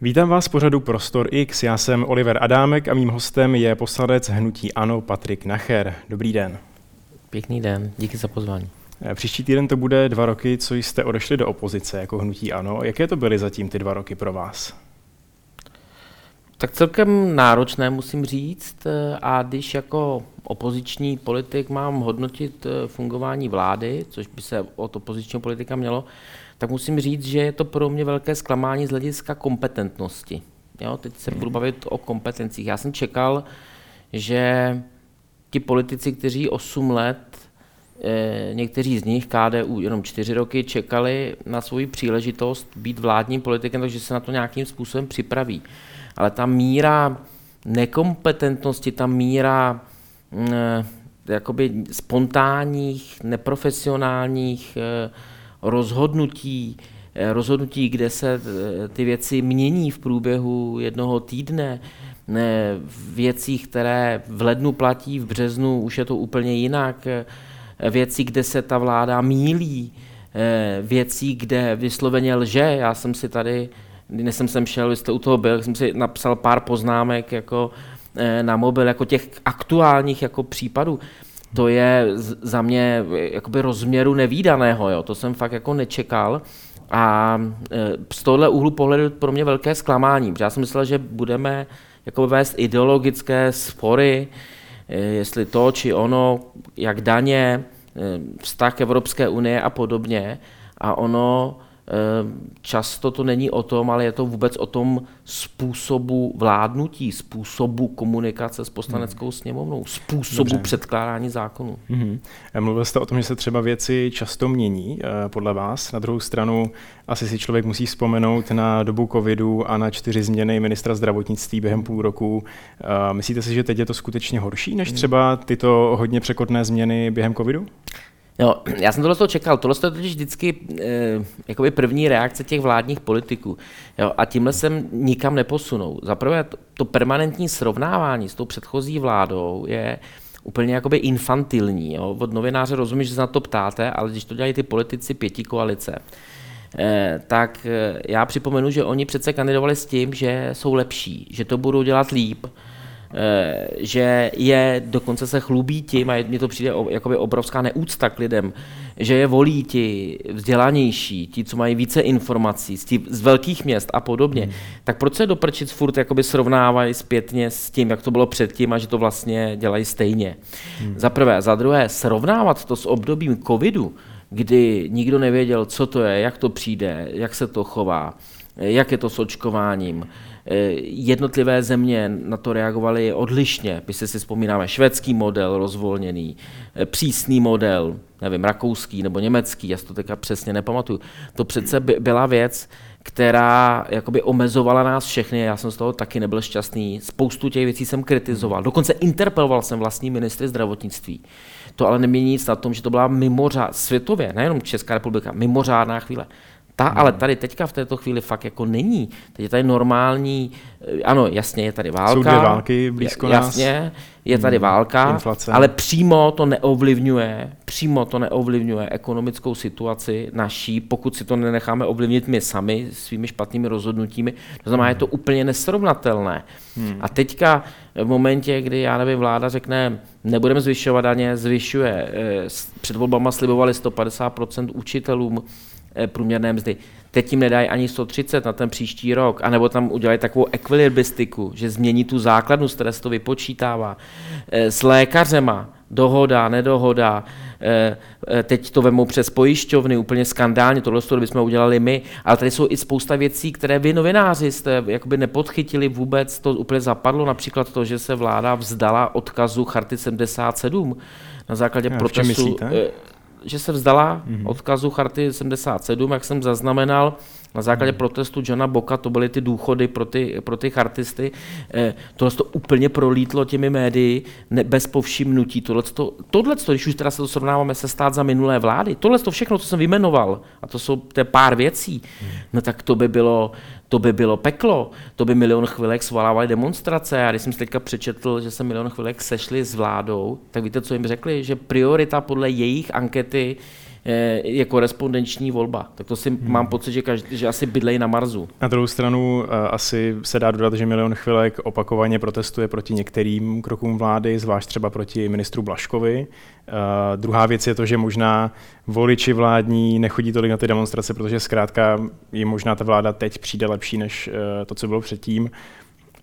Vítám vás pořadu Prostor X. Já jsem Oliver Adámek a mým hostem je poslanec Hnutí Ano Patrik Nacher. Dobrý den. Pěkný den, díky za pozvání. Eh, příští týden to bude dva roky, co jste odešli do opozice jako Hnutí Ano. Jaké to byly zatím ty dva roky pro vás? Tak celkem náročné, musím říct. Eh, a když jako opoziční politik mám hodnotit eh, fungování vlády, což by se od opozičního politika mělo, tak musím říct, že je to pro mě velké zklamání z hlediska kompetentnosti. Jo, teď se budu bavit o kompetencích. Já jsem čekal, že ti politici, kteří 8 let, eh, někteří z nich, KDU, jenom 4 roky, čekali na svoji příležitost být vládním politikem, takže se na to nějakým způsobem připraví. Ale ta míra nekompetentnosti, ta míra mm, eh, jakoby spontánních, neprofesionálních eh, rozhodnutí, eh, rozhodnutí, kde se eh, ty věci mění v průběhu jednoho týdne, ne, věcí, které v lednu platí, v březnu už je to úplně jinak, eh, věcí, kde se ta vláda mílí, věcí, kde vysloveně lže. Já jsem si tady, než jsem sem šel, vy jste u toho byl, jsem si napsal pár poznámek jako na mobil, jako těch aktuálních jako případů to je za mě jakoby rozměru nevýdaného, jo. to jsem fakt jako nečekal. A e, z tohle úhlu pohledu pro mě velké zklamání, protože já jsem myslel, že budeme jako vést ideologické spory, e, jestli to či ono, jak daně, vztah Evropské unie a podobně. A ono často to není o tom, ale je to vůbec o tom způsobu vládnutí, způsobu komunikace s poslaneckou sněmovnou, způsobu Dobře. předkládání zákonů. Mm-hmm. Mluvil jste o tom, že se třeba věci často mění eh, podle vás. Na druhou stranu asi si člověk musí vzpomenout na dobu covidu a na čtyři změny ministra zdravotnictví během půl roku. Eh, myslíte si, že teď je to skutečně horší než hmm. třeba tyto hodně překotné změny během covidu? Jo, já jsem tohle čekal. Tohle je totiž vždycky eh, jakoby první reakce těch vládních politiků. Jo, a tímhle jsem nikam neposunou. Za prvé, to, to permanentní srovnávání s tou předchozí vládou je úplně jakoby infantilní. Jo. Od novináře rozumím, že se na to ptáte, ale když to dělají ty politici pěti koalice, eh, tak eh, já připomenu, že oni přece kandidovali s tím, že jsou lepší, že to budou dělat líp, že je, dokonce se chlubí tím, a mně to přijde jakoby obrovská neúcta k lidem, že je volí ti vzdělanější, ti, co mají více informací z, tí, z velkých měst a podobně, hmm. tak proč se doprčit furt jakoby srovnávají zpětně s tím, jak to bylo předtím a že to vlastně dělají stejně. Hmm. Za prvé. Za druhé, srovnávat to s obdobím covidu, kdy nikdo nevěděl, co to je, jak to přijde, jak se to chová, jak je to s očkováním, Eh, jednotlivé země na to reagovaly odlišně. My si si vzpomínáme švédský model rozvolněný, eh, přísný model, nevím, rakouský nebo německý, já si to teďka přesně nepamatuju. To přece byla věc, která jakoby omezovala nás všechny, já jsem z toho taky nebyl šťastný. Spoustu těch věcí jsem kritizoval, dokonce interpeloval jsem vlastní ministry zdravotnictví. To ale nemění nic na tom, že to byla mimořád, světově, nejenom Česká republika, mimořádná chvíle. Ta hmm. ale tady teďka v této chvíli fakt jako není. Teď je tady normální, eh, ano, jasně, je tady válka. Jsou dvě války blízko nás. Jasně, je tady hmm. válka, Inflace. ale přímo to neovlivňuje, přímo to neovlivňuje ekonomickou situaci naší, pokud si to nenecháme ovlivnit my sami svými špatnými rozhodnutími. To znamená, hmm. je to úplně nesrovnatelné. Hmm. A teďka v momentě, kdy, já nevím, vláda řekne, nebudeme zvyšovat daně, zvyšuje. Eh, před volbama slibovali 150% učitelům, průměrné mzdy. Teď jim nedají ani 130 na ten příští rok, anebo tam udělají takovou ekvilibristiku, že změní tu základnu, z které se to vypočítává. Eh, s lékařema, dohoda, nedohoda, eh, teď to vemou přes pojišťovny, úplně skandálně, tohle to bychom udělali my, ale tady jsou i spousta věcí, které vy novináři jste jakoby nepodchytili vůbec, to úplně zapadlo, například to, že se vláda vzdala odkazu Charty 77 na základě Já, protestu že se vzdala mm-hmm. odkazu Charty 77, jak jsem zaznamenal, na základě mm. protestu Johna Boka, to byly ty důchody pro ty, pro ty chartisty. Eh, tohle to úplně prolítlo těmi médii ne, bez povšimnutí. Tohle, to, tohle to, když už teda se to srovnáváme se stát za minulé vlády, tohle to všechno, co jsem vyjmenoval, a to jsou té pár věcí, mm. no tak to by bylo, to by bylo peklo, to by milion chvilek svolávali demonstrace. A když jsem si teďka přečetl, že se milion chvilek sešli s vládou, tak víte, co jim řekli? Že priorita podle jejich ankety je korespondenční volba. Tak to si hmm. mám pocit, že, každý, že asi bydlej na Marsu. Na druhou stranu uh, asi se dá dodat, že Milion Chvilek opakovaně protestuje proti některým krokům vlády, zvlášť třeba proti ministru Blaškovi. Uh, druhá věc je to, že možná voliči vládní nechodí tolik na ty demonstrace, protože zkrátka jim možná ta vláda teď přijde lepší než uh, to, co bylo předtím.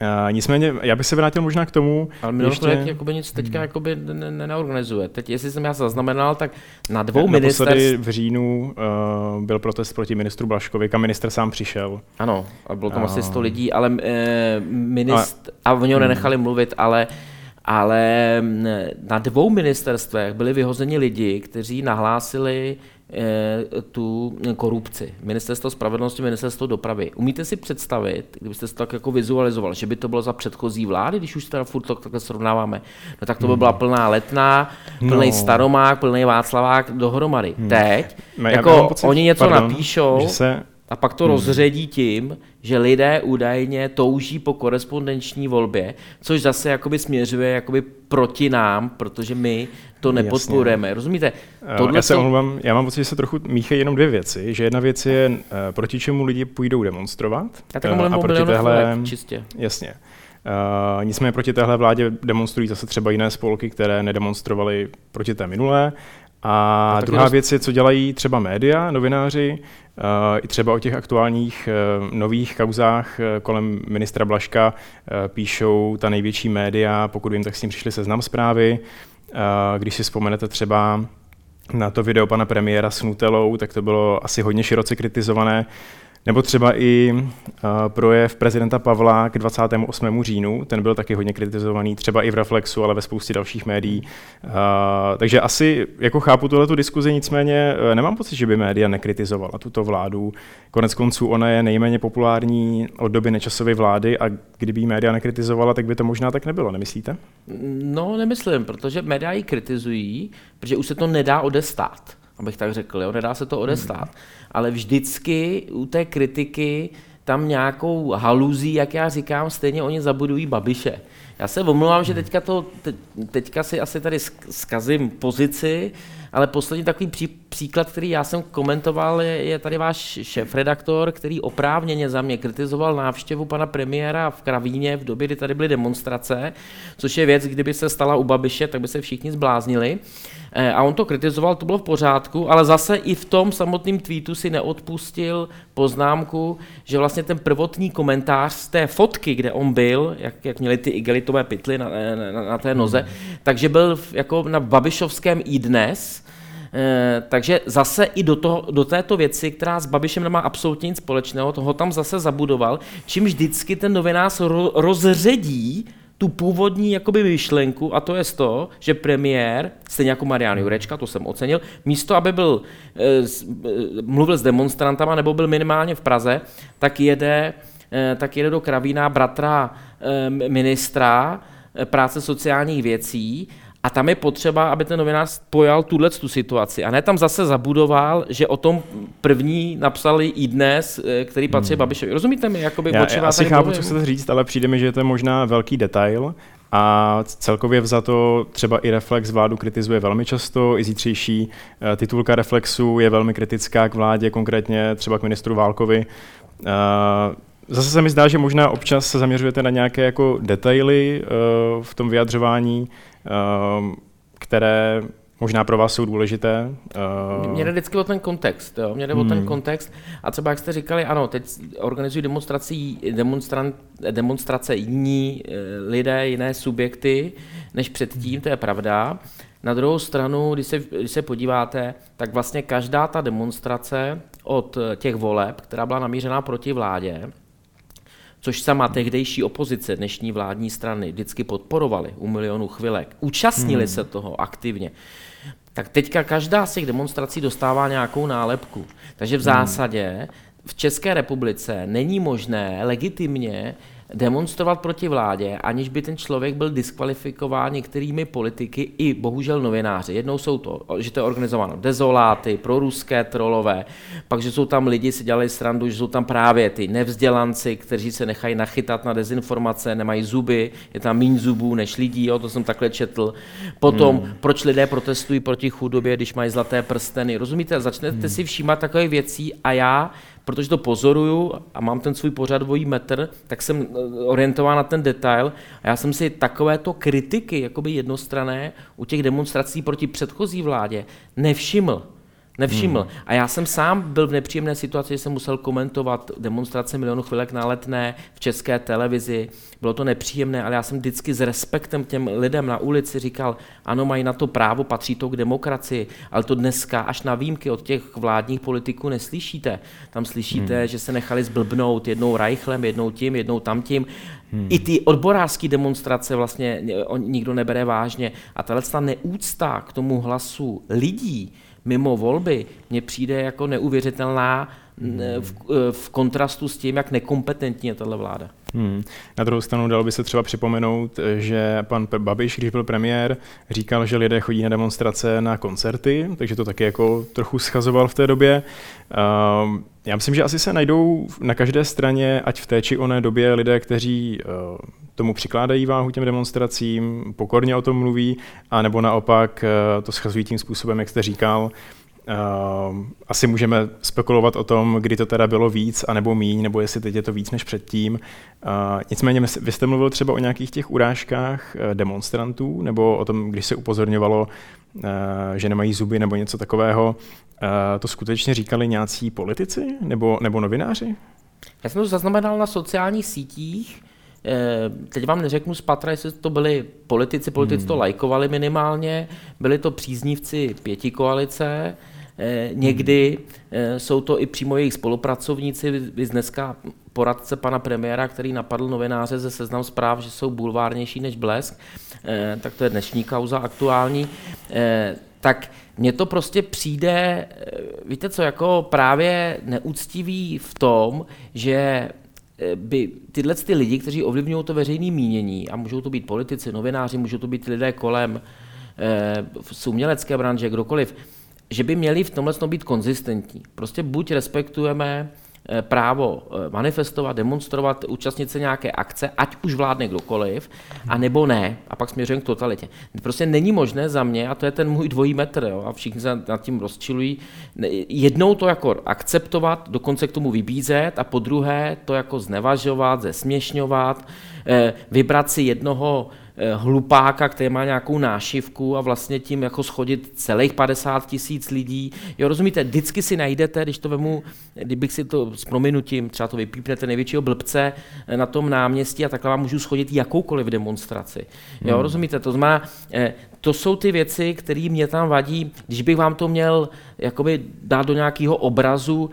Uh, nicméně, já bych se vrátil možná k tomu. Ale Miloš ještě... Projekt jakoby nic teďka hmm. jakoby neorganizuje. Teď, jestli jsem já zaznamenal, tak na dvou ministerstvech... v říjnu uh, byl protest proti ministru Blaškovi, kam minister sám přišel. Ano, a bylo tam uh... asi 100 lidí, ale uh, minist... a... a oni ho nenechali hmm. mluvit, ale ale na dvou ministerstvech byli vyhozeni lidi, kteří nahlásili Eh, tu korupci. Ministerstvo spravedlnosti, ministerstvo dopravy. Umíte si představit, kdybyste to tak jako vizualizoval, že by to bylo za předchozí vlády, když už teda furt to takhle srovnáváme, no tak to by byla hmm. plná letná, plný no. staromák, plný Václavák dohromady. Hmm. Teď, no, jako pocit, oni něco pardon, napíšou, se... a pak to hmm. rozředí tím, že lidé údajně touží po korespondenční volbě, což zase jakoby směřuje jakoby proti nám, protože my to nepodporujeme. Jasně. Rozumíte? Eh, Tohle já se omlouvám, já mám pocit, že se trochu míchají jenom dvě věci. Že jedna věc je, eh, proti čemu lidi půjdou demonstrovat. Já tak uh, a proti téhle, čistě. Jasně. Uh, nicméně proti téhle vládě demonstrují zase třeba jiné spolky, které nedemonstrovaly proti té minulé. A no, druhá věc je, co dělají třeba média, novináři, uh, i třeba o těch aktuálních uh, nových kauzách uh, kolem ministra Blaška píšou ta největší média, pokud vím, tak s tím přišli seznam zprávy. Když si vzpomenete třeba na to video pana premiéra s Nutelou, tak to bylo asi hodně široce kritizované. Nebo třeba i uh, projev prezidenta Pavla k 28. říjnu, ten byl taky hodně kritizovaný, třeba i v Reflexu, ale ve spoustě dalších médií. Uh, takže asi jako chápu tuhle tu diskuzi, nicméně uh, nemám pocit, že by média nekritizovala tuto vládu. Konec konců ona je nejméně populární od doby nečasové vlády a kdyby ji média nekritizovala, tak by to možná tak nebylo, nemyslíte? No, nemyslím, protože média ji kritizují, protože už se to nedá odestát abych tak řekl, jo? nedá se to odestát. Hmm. Ale vždycky u té kritiky tam nějakou haluzí, jak já říkám, stejně oni zabudují Babiše. Já se omlouvám, že teďka, to, te, teďka si asi tady zkazím pozici, ale poslední takový pří, příklad, který já jsem komentoval, je, je tady váš šéf-redaktor, který oprávněně za mě kritizoval návštěvu pana premiéra v Kravíně v době, kdy tady byly demonstrace, což je věc, kdyby se stala u Babiše, tak by se všichni zbláznili. Eh, a on to kritizoval, to bylo v pořádku, ale zase i v tom samotném tweetu si neodpustil poznámku, že vlastně ten prvotní komentář z té fotky, kde on byl, jak, jak měli ty igelitové pytly na, na, na té noze, hmm. takže byl jako na Babišovském i dnes, takže zase i do, toho, do této věci, která s Babišem nemá absolutně nic společného, toho tam zase zabudoval, čím vždycky ten novinář ro, rozředí tu původní jakoby myšlenku, a to je to, že premiér, stejně jako Marian Jurečka, to jsem ocenil, místo, aby byl, e, mluvil s demonstrantama nebo byl minimálně v Praze, tak jede, tak jede do Kravína bratra ministra práce sociálních věcí a tam je potřeba, aby ten novinář pojal tuhle tu situaci. A ne tam zase zabudoval, že o tom první napsali i dnes, eh, který patří hmm. Babišovi. Rozumíte mi? Jakoby, já, já asi chápu, co chcete říct, ale přijde mi, že to je možná velký detail, a celkově vzato třeba i Reflex vládu kritizuje velmi často. I zítřejší eh, titulka Reflexu je velmi kritická k vládě, konkrétně třeba k ministru Válkovi. Eh, zase se mi zdá, že možná občas se zaměřujete na nějaké jako detaily v tom vyjadřování, které možná pro vás jsou důležité. Uh... Mě jde vždycky o ten kontext, jo? mě jde hmm. o ten hmm. kontext a třeba jak jste říkali, ano, teď organizují demonstrací, demonstran, demonstrace jiní eh, lidé, jiné subjekty než předtím, to je pravda. Na druhou stranu, když se, když se podíváte, tak vlastně každá ta demonstrace od těch voleb, která byla namířená proti vládě, což sama tehdejší opozice dnešní vládní strany vždycky podporovali u milionu chvilek, účastnili hmm. se toho aktivně, tak teďka každá z těch demonstrací dostává nějakou nálepku. Takže v hmm. zásadě v České republice není možné legitimně demonstrovat proti vládě, aniž by ten člověk byl diskvalifikován některými politiky i bohužel novináři. Jednou jsou to, že to je organizováno dezoláty, proruské trolové, pak, že jsou tam lidi, si dělali srandu, že jsou tam právě ty nevzdělanci, kteří se nechají nachytat na dezinformace, nemají zuby, je tam méně zubů než lidí, jo, to jsem takhle četl. Potom, hmm. proč lidé protestují proti chudobě, když mají zlaté prsteny. Rozumíte? Začnete hmm. si všímat takové věcí a já protože to pozoruju a mám ten svůj pořad dvojí metr, tak jsem eh, orientován na ten detail a já jsem si takovéto kritiky, jakoby jednostrané, u těch demonstrací proti předchozí vládě nevšiml nevšiml. Hmm. A já jsem sám byl v nepříjemné situaci, že jsem musel komentovat demonstrace milionu chvilek na letné v české televizi. Bylo to nepříjemné, ale já jsem vždycky s respektem těm lidem na ulici říkal, ano, mají na to právo, patří to k demokracii, ale to dneska až na výjimky od těch vládních politiků neslyšíte. Tam slyšíte, hmm. že se nechali zblbnout jednou Reichlem, jednou tím, jednou tamtím. Hmm. I ty odborářské demonstrace vlastně nikdo nebere vážně. A tahle neúcta k tomu hlasu lidí, mimo volby mně přijde jako neuvěřitelná hmm. v, v kontrastu s tím, jak nekompetentní je tato vláda. Hmm. Na druhou stranu dalo by se třeba připomenout, že pan Babiš, když byl premiér, říkal, že lidé chodí na demonstrace na koncerty, takže to taky jako trochu schazoval v té době. Uh, já myslím, že asi se najdou na každé straně, ať v té či oné době, lidé, kteří uh, tomu přikládají váhu těm demonstracím, pokorně o tom mluví, anebo naopak uh, to schazují tím způsobem, jak jste říkal, asi můžeme spekulovat o tom, kdy to teda bylo víc, anebo míň, nebo jestli teď je to víc než předtím. Uh, nicméně vy jste mluvil třeba o nějakých těch urážkách uh, demonstrantů, nebo o tom, když se upozorňovalo, uh, že nemají zuby nebo něco takového. Uh, to skutečně říkali nějací politici nebo, nebo novináři? Já jsem to zaznamenal na sociálních sítích, Teď vám neřeknu z patra, jestli to byli politici, politici hmm. to lajkovali minimálně, byli to příznivci pěti koalice, Eh, někdy eh, jsou to i přímo jejich spolupracovníci, vy dneska poradce pana premiéra, který napadl novináře ze seznam zpráv, že jsou bulvárnější než blesk, eh, tak to je dnešní kauza aktuální, tak mně to prostě přijde, víte co, jako právě neúctivý v tom, že by tyhle ty lidi, kteří ovlivňují to veřejné mínění, a můžou to být politici, novináři, můžou to být lidé kolem, v umělecké branže, kdokoliv, že by měli v tomhle být konzistentní. Prostě buď respektujeme eh, právo eh, manifestovat, demonstrovat, účastnit se nějaké akce, ať už vládne kdokoliv, a nebo ne. A pak směřujeme k totalitě. Prostě není možné za mě, a to je ten můj dvojí metr, jo, a všichni se nad tím rozčilují, jednou to jako akceptovat, dokonce k tomu vybízet, a po druhé to jako znevažovat, zesměšňovat, eh, vybrat si jednoho hlupáka, který má nějakou nášivku a vlastně tím jako schodit celých 50 tisíc lidí. Jo, rozumíte, vždycky si najdete, když to vemu, kdybych si to s prominutím, třeba to vypípnete největšího blbce eh, na tom náměstí a takhle vám můžu schodit jakoukoliv demonstraci. Jo, hmm. rozumíte, to znamená, eh, to jsou ty věci, které mě tam vadí. Když bych vám to měl jakoby dát do nějakého obrazu,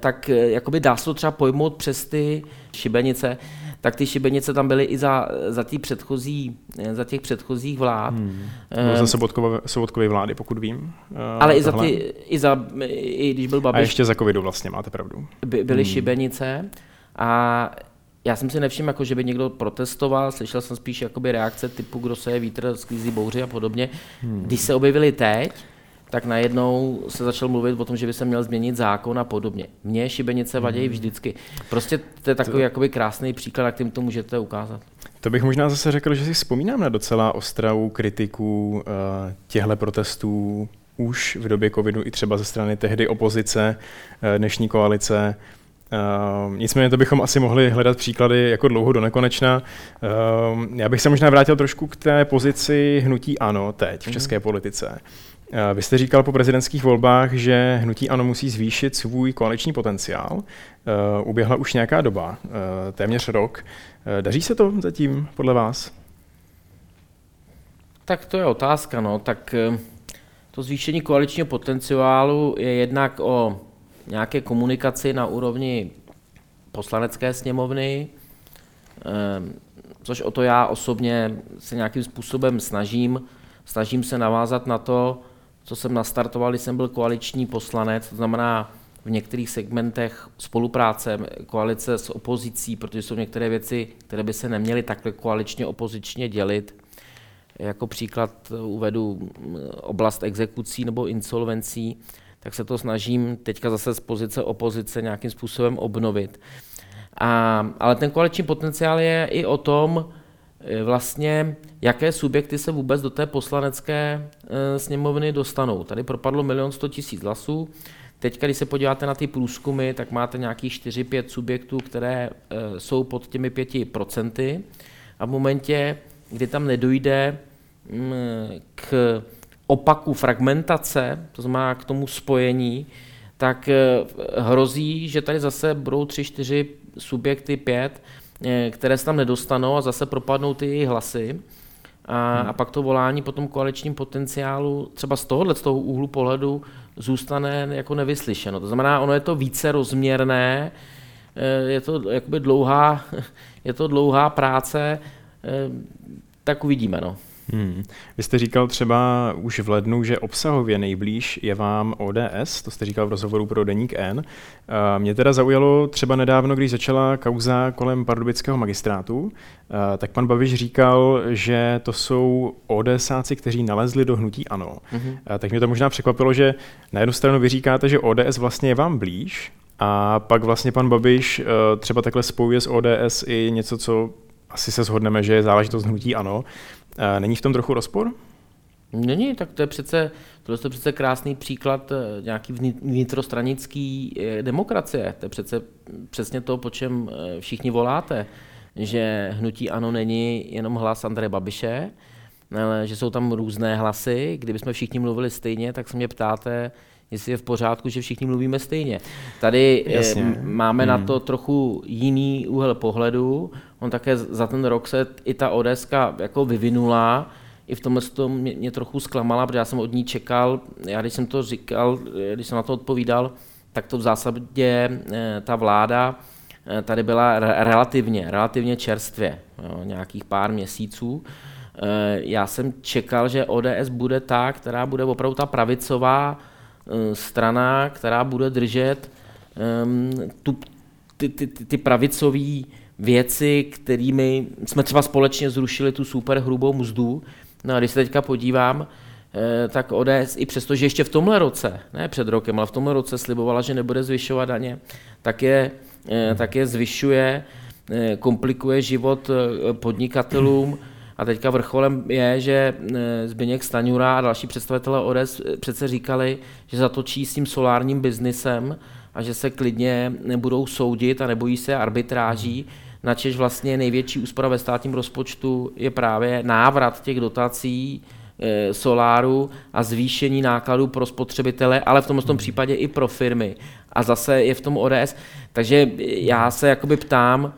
tak jakoby dá se to třeba pojmout přes ty šibenice tak ty šibenice tam byly i za, za, tý předchozí, za těch předchozích vlád. Hmm. Um, za Sobotkové, Sobotkové vlády, pokud vím. Uh, ale i za, ty, i za, i když byl Babiš. A ještě za covidu vlastně, máte pravdu. By, byly hmm. šibenice a já jsem si nevšiml, jako, že by někdo protestoval, slyšel jsem spíš jakoby reakce typu, kdo se je vítr, sklízí bouři a podobně. Hmm. Když se objevili teď, tak najednou se začal mluvit o tom, že by se měl změnit zákon a podobně. Mně šibenice vadějí hmm. vždycky. Prostě to je takový to... jakoby krásný příklad, jak tím to můžete ukázat. To bych možná zase řekl, že si vzpomínám na docela ostrou kritiku uh, těchto protestů už v době covidu i třeba ze strany tehdy opozice, uh, dnešní koalice. Uh, nicméně to bychom asi mohli hledat příklady jako dlouho do nekonečna. Uh, já bych se možná vrátil trošku k té pozici hnutí ANO teď v mhm. české politice. Eh, vy jste říkal po prezidentských volbách, že hnutí ANO musí zvýšit svůj koaliční potenciál. Eh, uběhla už nějaká doba, eh, téměř rok. Daří se to zatím podle vás? Tak to je otázka. No. Tak to zvýšení koaličního potenciálu je jednak o nějaké komunikaci na úrovni poslanecké sněmovny, což o to já osobně se nějakým způsobem snažím. Snažím se navázat na to, co jsem nastartoval, když jsem byl koaliční poslanec, to znamená v některých segmentech spolupráce, koalice s opozicí, protože jsou některé věci, které by se neměly takhle koaličně opozičně dělit. Jako příklad uvedu oblast exekucí nebo insolvencí, tak se to snažím teďka zase z pozice opozice nějakým způsobem obnovit. A, ale ten koaliční potenciál je i o tom, vlastně, jaké subjekty se vůbec do té poslanecké e, sněmovny dostanou. Tady propadlo milion sto tisíc hlasů. Teď, když se podíváte na ty průzkumy, tak máte nějakých 4-5 subjektů, které e, jsou pod těmi 5%. A v momentě, kdy tam nedojde mm, k opaku fragmentace, to znamená k tomu spojení, tak hrozí, že tady zase budou tři, čtyři subjekty pět, eh, které se tam nedostanou a zase propadnou ty jejich hlasy. A, hmm. a pak to volání po tom koaličním potenciálu třeba z tohohle, z toho úhlu pohledu zůstane jako nevyslyšeno. To znamená, ono je to více rozměrné, eh, je to jakoby dlouhá, je to dlouhá práce, eh, tak uvidíme. No. Hmm. Vy jste říkal třeba už v lednu, že obsahově nejblíž je vám ODS, to jste říkal v rozhovoru pro Deník N. Mě teda zaujalo třeba nedávno, když začala kauza kolem pardubického magistrátu, tak pan Babiš říkal, že to jsou ODSáci, kteří nalezli do hnutí ANO. Mm-hmm. Tak mě to možná překvapilo, že na jednu stranu vy říkáte, že ODS vlastně je vám blíž, a pak vlastně pan Babiš třeba takhle spojuje s ODS i něco, co asi se shodneme, že je záležitost hnutí ANO. Není v tom trochu rozpor? Není, tak to je přece, to je přece krásný příklad eh, nějaký vnitrostranický eh, demokracie. To je přece přesně to, po čem eh, všichni voláte, že hnutí ANO není jenom hlas Andreje Babiše, ale že jsou tam různé hlasy. Kdybychom všichni mluvili stejně, tak se mě ptáte, jestli je v pořádku, že všichni mluvíme stejně. Tady Jasně. máme hmm. na to trochu jiný úhel pohledu. On také za ten rok se i ta ODS jako vyvinula, i v tomhle to mě, mě trochu zklamala, protože já jsem od ní čekal, já když jsem to říkal, když jsem na to odpovídal, tak to v zásadě eh, ta vláda eh, tady byla relativně, relativně čerstvě, jo, nějakých pár měsíců. Eh, já jsem čekal, že ODS bude ta, která bude opravdu ta pravicová strana, která bude držet um, tu, ty, ty, ty pravicové věci, kterými jsme třeba společně zrušili tu super hrubou mzdu. No a když se teďka podívám, eh, tak ODS i přesto, že ještě v tomhle roce, ne před rokem, ale v tomhle roce slibovala, že nebude zvyšovat daně, tak je, eh, tak je zvyšuje, eh, komplikuje život podnikatelům a teďka vrcholem je, že Zbyněk Staňura a další představitelé ODS přece říkali, že zatočí s tím solárním biznisem a že se klidně nebudou soudit a nebojí se arbitráží načež vlastně největší úspora ve státním rozpočtu je právě návrat těch dotací e, soláru a zvýšení nákladů pro spotřebitele, ale v tomto tom případě i pro firmy. A zase je v tom ODS. Takže já se jakoby ptám,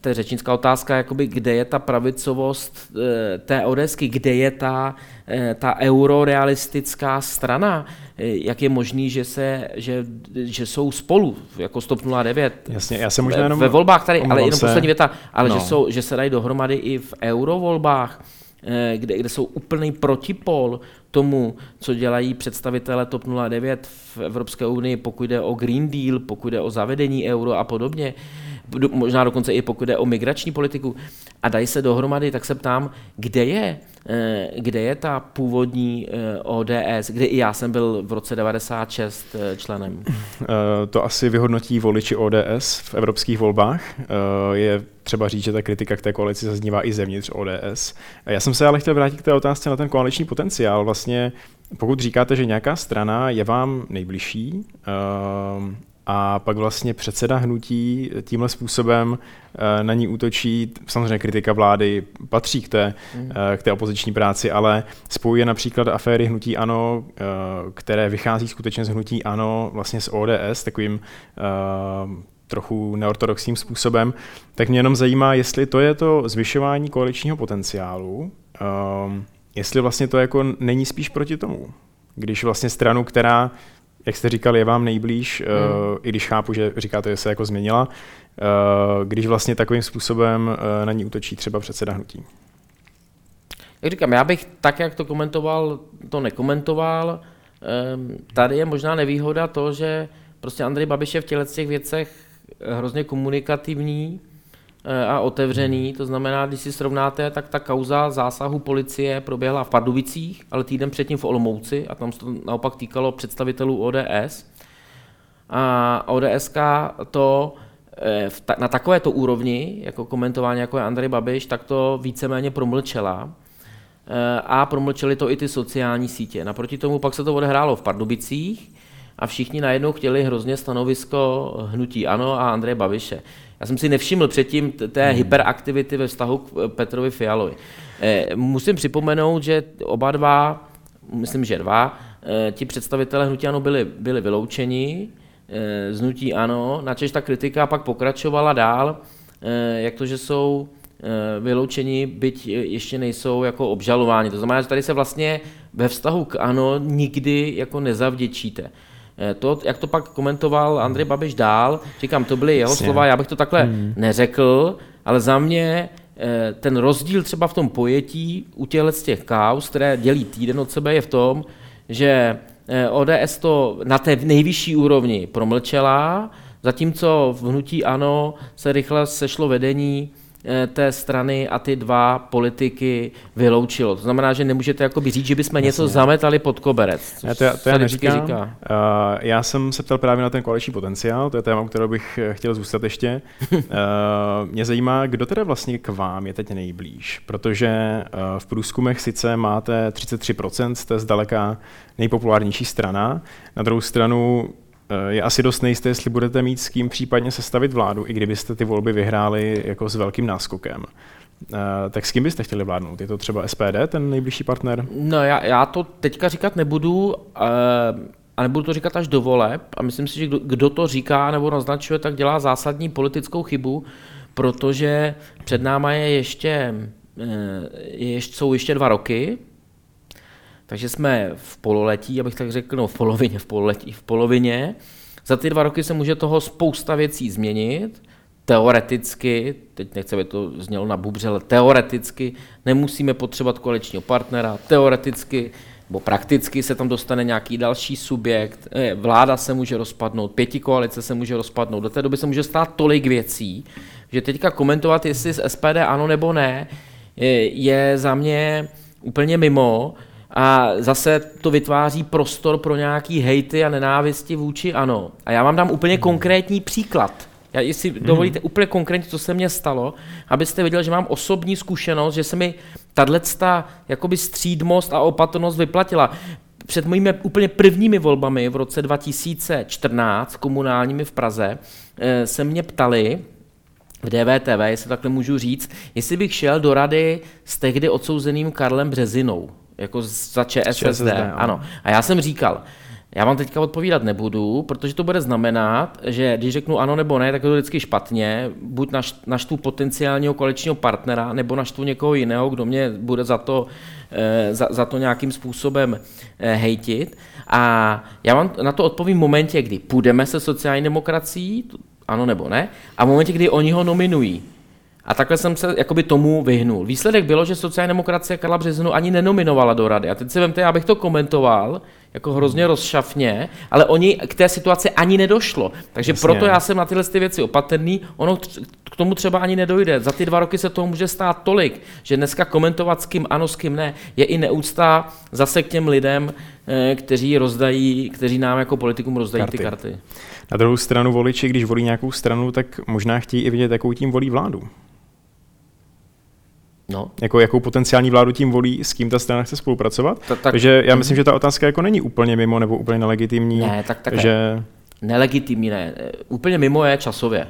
to je řečnická otázka, jakoby, kde je ta pravicovost e, té ODSky, kde je ta, e, ta eurorealistická strana, jak je možný, že, se, že, že jsou spolu, jako Stop 09. Jasně, já jsem možná jenom... Ve volbách tady, ale jenom se... poslední věta, ale no. že, jsou, že se dají dohromady i v eurovolbách, eh, kde, kde jsou úplný protipol tomu, co dělají představitelé TOP 09 v Evropské unii, pokud jde o Green Deal, pokud jde o zavedení euro a podobně možná dokonce i pokud jde o migrační politiku, a dají se dohromady, tak se ptám, kde je, eh, kde je ta původní eh, ODS, kde i já jsem byl v roce 96 eh, členem? To asi vyhodnotí voliči ODS v evropských volbách. Je třeba říct, že ta kritika k té koalici zaznívá i zevnitř ODS. Já jsem se ale chtěl vrátit k té otázce na ten koaliční potenciál. Vlastně pokud říkáte, že nějaká strana je vám nejbližší, a pak vlastně předseda hnutí tímhle způsobem eh, na ní útočí. Samozřejmě kritika vlády patří k té, mm. k té opoziční práci, ale spojuje například aféry hnutí ANO, eh, které vychází skutečně z hnutí ANO vlastně z ODS, takovým trochu neortodoxním způsobem, tak mě jenom zajímá, jestli to je to zvyšování koaličního potenciálu, jestli vlastně to jako není spíš proti tomu. Když vlastně stranu, která jak jste říkal, je vám nejblíž, hmm. uh, i když chápu, že říkáte, že se jako změnila, uh, když vlastně takovým způsobem uh, na ní útočí třeba předseda hnutí. Jak říkám, já bych tak, jak to komentoval, to nekomentoval. Um, tady je možná nevýhoda to, že prostě Andrej Babiš je v těchto těch věcech hrozně komunikativní a otevřený, to znamená, když si srovnáte, tak ta kauza zásahu policie proběhla v Pardubicích, ale týden předtím v Olomouci a tam se to naopak týkalo představitelů ODS. A ODS to eh, na takovéto úrovni, jako komentování, jako je Andrej Babiš, tak to víceméně promlčela. Eh, a promlčeli to i ty sociální sítě. Naproti tomu pak se to odehrálo v Pardubicích a všichni najednou chtěli hrozně stanovisko hnutí ANO a Andreje Babiše. Já jsem si nevšiml předtím té hmm. hyperaktivity ve vztahu k eh, Petrovi Fialovi. Eh, musím připomenout, že oba dva, myslím, že dva, ti představitelé hnutí ANO byli, byli vyloučeni z hnutí ANO, načež ta kritika pak pokračovala dál, jak to, že jsou Eh, vyloučeni, byť ještě nejsou jako obžalováni. To znamená, že tady se vlastně ve vztahu k ANO nikdy jako nezavděčíte. Eh, to, jak to pak komentoval Andrej Babiš dál, říkám, to byly jeho Jasně. slova, já bych to takhle hmm. neřekl, ale za mě eh, ten rozdíl třeba v tom pojetí u těchto z těch kaus, které dělí týden od sebe, je v tom, že ODS to na té nejvyšší úrovni promlčela, zatímco v hnutí ANO se rychle sešlo vedení Eh, té strany a ty dva politiky vyloučilo. To znamená, že nemůžete jakoby říct, že bychom Jasně. něco zametali pod koberec. Já to, to já neříkám. Říká. Uh, já jsem se ptal právě na ten koaliční potenciál, to je téma, kterou bych eh, chtěl zůstat ještě. uh, mě zajímá, kdo teda vlastně k vám je teď nejblíž, protože uh, v průzkumech sice máte 33%, jste zdaleka nejpopulárnější strana, na druhou stranu Eh, je asi dost nejisté, jestli budete mít s kým případně sestavit vládu, i kdybyste ty volby vyhráli jako s velkým náskokem. Uh, tak s kým byste chtěli vládnout? Je to třeba SPD, ten nejbližší partner? No já, já to teďka říkat nebudu, uh, a nebudu to říkat až do voleb. A myslím si, že kdo, kdo to říká nebo naznačuje, tak dělá zásadní politickou chybu, protože před náma je ještě, je, jsou ještě dva roky, takže jsme v pololetí, abych tak řekl, no v polovině, v pololetí, v polovině. Za ty dva roky se může toho spousta věcí změnit. Teoreticky, teď nechci, aby to znělo na bubře, ale teoreticky nemusíme potřebovat koaličního partnera, teoreticky nebo prakticky se tam dostane nějaký další subjekt, eh, vláda se může rozpadnout, pěti koalice se může rozpadnout, do té doby se může stát tolik věcí, že teďka komentovat, jestli z SPD ano nebo ne, je za mě úplně mimo, a zase to vytváří prostor pro nějaký hejty a nenávisti vůči ano. A já vám dám úplně hmm. konkrétní příklad. Já, jestli hmm. dovolíte úplně konkrétně, co se mně stalo, abyste viděli, že mám osobní zkušenost, že se mi tahle jakoby střídmost a opatrnost vyplatila. Před mojimi úplně prvními volbami v roce 2014, komunálními v Praze, eh, se mě ptali, v DVTV, jestli takhle můžu říct, jestli bych šel do rady s tehdy odsouzeným Karlem Březinou jako za ČSSD. ČSSD ano. A já jsem říkal, já vám teďka odpovídat nebudu, protože to bude znamenat, že když řeknu ano nebo ne, tak je to vždycky špatně. Buď naštvu potenciálního koaličního partnera, nebo naštvu někoho jiného, kdo mě bude za to, eh, za, za to nějakým způsobem eh, hejtit. A já vám na to odpovím v momentě, kdy půjdeme se sociální demokracií, ano nebo ne, a v momentě, kdy oni ho nominují. A takhle jsem se jakoby tomu vyhnul. Výsledek bylo, že sociální demokracie Karla Březinu ani nenominovala do rady. A teď si vemte, abych to komentoval, jako hrozně rozšafně, ale oni k té situaci ani nedošlo. Takže Jasně. proto já jsem na tyhle ty věci opatrný. Ono k tomu třeba ani nedojde. Za ty dva roky se toho může stát tolik, že dneska komentovat s kým ano, s kým ne, je i neúcta zase k těm lidem, eh, kteří rozdají, kteří nám jako politikům rozdají karty. ty karty. Na druhou stranu voliči, když volí nějakou stranu, tak možná chtějí i vidět, jakou tím volí vládu. No. Jako, jakou potenciální vládu tím volí, s kým ta strana chce spolupracovat. Ta, tak, Takže já myslím, že ta otázka jako není úplně mimo nebo úplně nelegitimní. Ne, tak tak že... Nelegitimní ne. Úplně mimo je časově.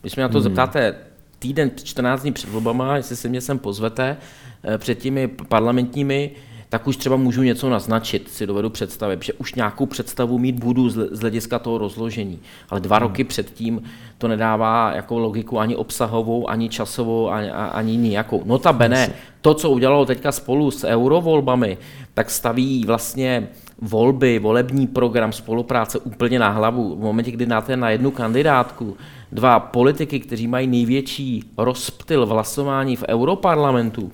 Když mě na to hmm. zeptáte týden, 14 dní před volbama, jestli se mě sem pozvete, eh, před těmi parlamentními, tak už třeba můžu něco naznačit, si dovedu představit, že už nějakou představu mít budu z hlediska toho rozložení. Ale dva hmm. roky předtím to nedává jako logiku ani obsahovou, ani časovou, ani, ani nijakou. Notabene, to, co udělalo teďka spolu s eurovolbami, tak staví vlastně volby, volební program, spolupráce úplně na hlavu. V momentě, kdy dáte na jednu kandidátku dva politiky, kteří mají největší rozptyl v hlasování v Europarlamentu,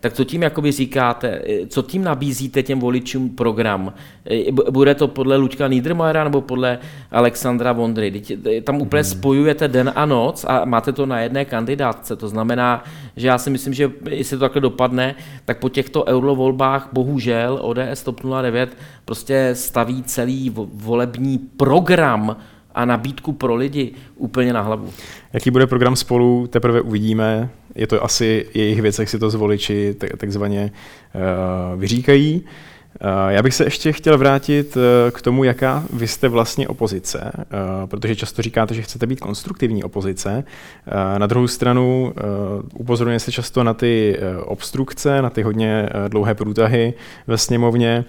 tak co tím jakoby říkáte, eh, co tím nabízíte těm voličům program? Eh, bude to podle Luďka Niedermayera nebo podle Alexandra Vondry? Tam úplně hmm. spojujete den a noc a máte to na jedné kandidátce. To znamená, že já si myslím, že jestli to takhle dopadne, tak po těchto eurovolbách bohužel ODS TOP 09 prostě staví celý volební program a nabídku pro lidi úplně na hlavu. Jaký bude program spolu, teprve uvidíme. Je to asi jejich věc, jak si to zvoliči takzvaně uh, vyříkají. Eh, já bych se ještě chtěl vrátit eh, k tomu, jaká vy jste vlastně opozice, eh, protože často říkáte, že chcete být konstruktivní opozice. Na druhou stranu upozorňuje se často na ty obstrukce, na ty hodně dlouhé průtahy ve sněmovně.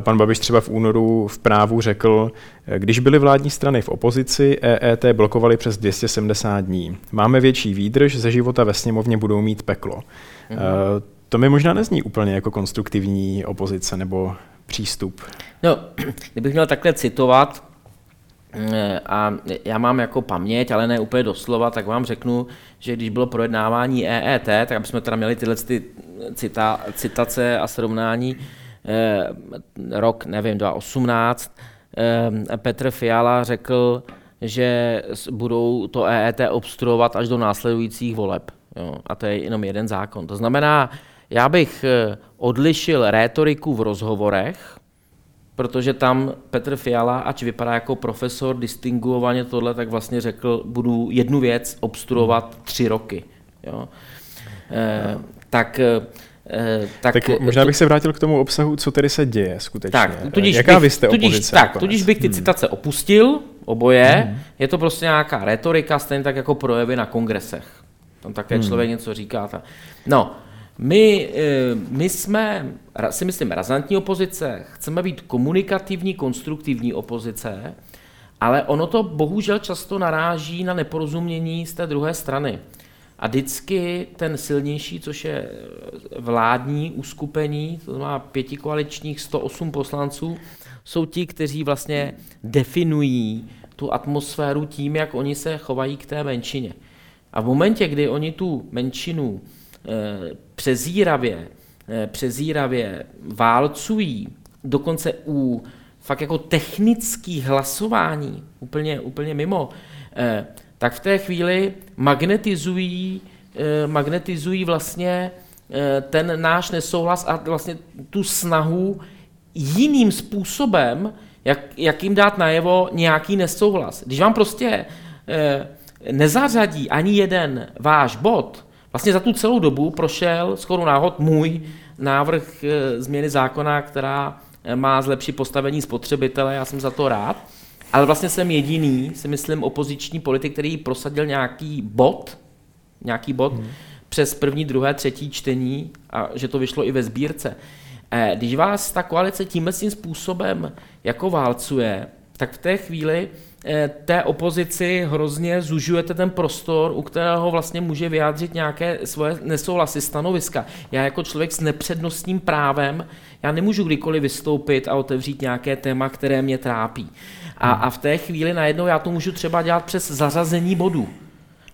Pan Babiš třeba v únoru v právu řekl, když byly vládní strany v opozici, EET blokovali přes 270 dní. Máme větší výdrž, ze života ve sněmovně budou mít peklo. Mhm. To mi možná nezní úplně jako konstruktivní opozice nebo přístup. No, kdybych měl takhle citovat, eh, a já mám jako paměť, ale ne úplně doslova, tak vám řeknu, že když bylo projednávání EET, tak aby jsme teda měli tyhle ty cita, citace a srovnání, eh, rok, nevím, 2018, eh, Petr Fiala řekl, že budou to EET obstruovat až do následujících voleb. Jo, a to je jenom jeden zákon. To znamená, já bych eh, odlišil rétoriku v rozhovorech, protože tam Petr Fiala, ač vypadá jako profesor distinguovaně tohle, tak vlastně řekl, budu jednu věc obstruovat tři roky. Jo? E, tak tak, tak možná bych se vrátil k tomu obsahu, co tedy se děje skutečně. Tak, tudíž Jaká bych, vy jste tudíž, opozice? Tak, tudíž bych ty hmm. citace opustil, oboje. Hmm. Je to prostě nějaká retorika, stejně tak jako projevy na kongresech. Tam také hmm. člověk něco říká. No, my, eh, my jsme, si myslím, razantní opozice, chceme být komunikativní, konstruktivní opozice, ale ono to bohužel často naráží na neporozumění z té druhé strany. A vždycky ten silnější, což je vládní uskupení, to znamená pětikoaličních 108 poslanců, jsou ti, kteří vlastně definují tu atmosféru tím, jak oni se chovají k té menšině. A v momentě, kdy oni tu menšinu Eh, přezíravě, eh, přezíravě válcují, dokonce u fakt jako technických hlasování, úplně, úplně mimo, eh, tak v té chvíli magnetizují, magnetizují vlastně ten náš nesouhlas a vlastně tu snahu jiným způsobem, jak, jak jim dát najevo nějaký nesouhlas. Když vám prostě nezařadí ani jeden váš bod, Vlastně za tu celou dobu prošel skoro náhod můj návrh eh, změny zákona, která eh, má zlepšit postavení spotřebitele, já jsem za to rád, ale vlastně jsem jediný, si myslím, opoziční politik, který prosadil nějaký bod, nějaký bod hmm. přes první, druhé, třetí čtení a že to vyšlo i ve sbírce. Eh, když vás ta koalice tímhle způsobem jako válcuje, tak v té chvíli té opozici hrozně zužujete ten prostor, u kterého vlastně může vyjádřit nějaké svoje nesouhlasy, stanoviska. Já jako člověk s nepřednostním právem, já nemůžu kdykoliv vystoupit a otevřít nějaké téma, které mě trápí. A, a v té chvíli najednou já to můžu třeba dělat přes zařazení bodů.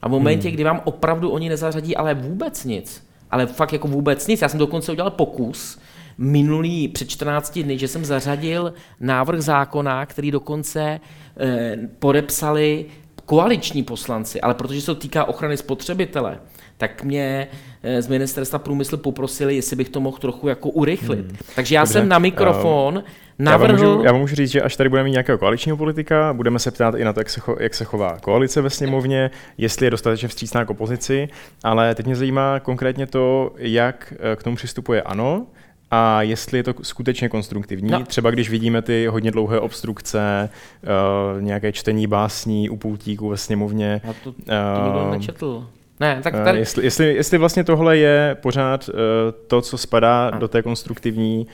A v momentě, hmm. kdy vám opravdu oni nezařadí ale vůbec nic, ale fakt jako vůbec nic, já jsem dokonce udělal pokus, minulý před 14 dny, že jsem zařadil návrh zákona, který dokonce eh, podepsali koaliční poslanci, ale protože se to týká ochrany spotřebitele, tak mě eh, z ministerstva průmyslu poprosili, jestli bych to mohl trochu jako urychlit. Hmm. Takže já Dobře. jsem na mikrofon uh, navrhl... Já vám, můžu, já vám můžu říct, že až tady budeme mít nějakého koaličního politika, budeme se ptát i na to, jak se, cho, jak se chová koalice ve sněmovně, jestli je dostatečně vstřícná k opozici, ale teď mě zajímá konkrétně to, jak eh, k tomu přistupuje ANO, a jestli je to skutečně konstruktivní. No. Třeba když vidíme ty hodně dlouhé obstrukce, uh, nějaké čtení básní u pultíku ve sněmovně. A to, to uh, nečetl. Ne, tak tady... uh, jestli, jestli, jestli vlastně tohle je pořád uh, to, co spadá a. do té konstruktivní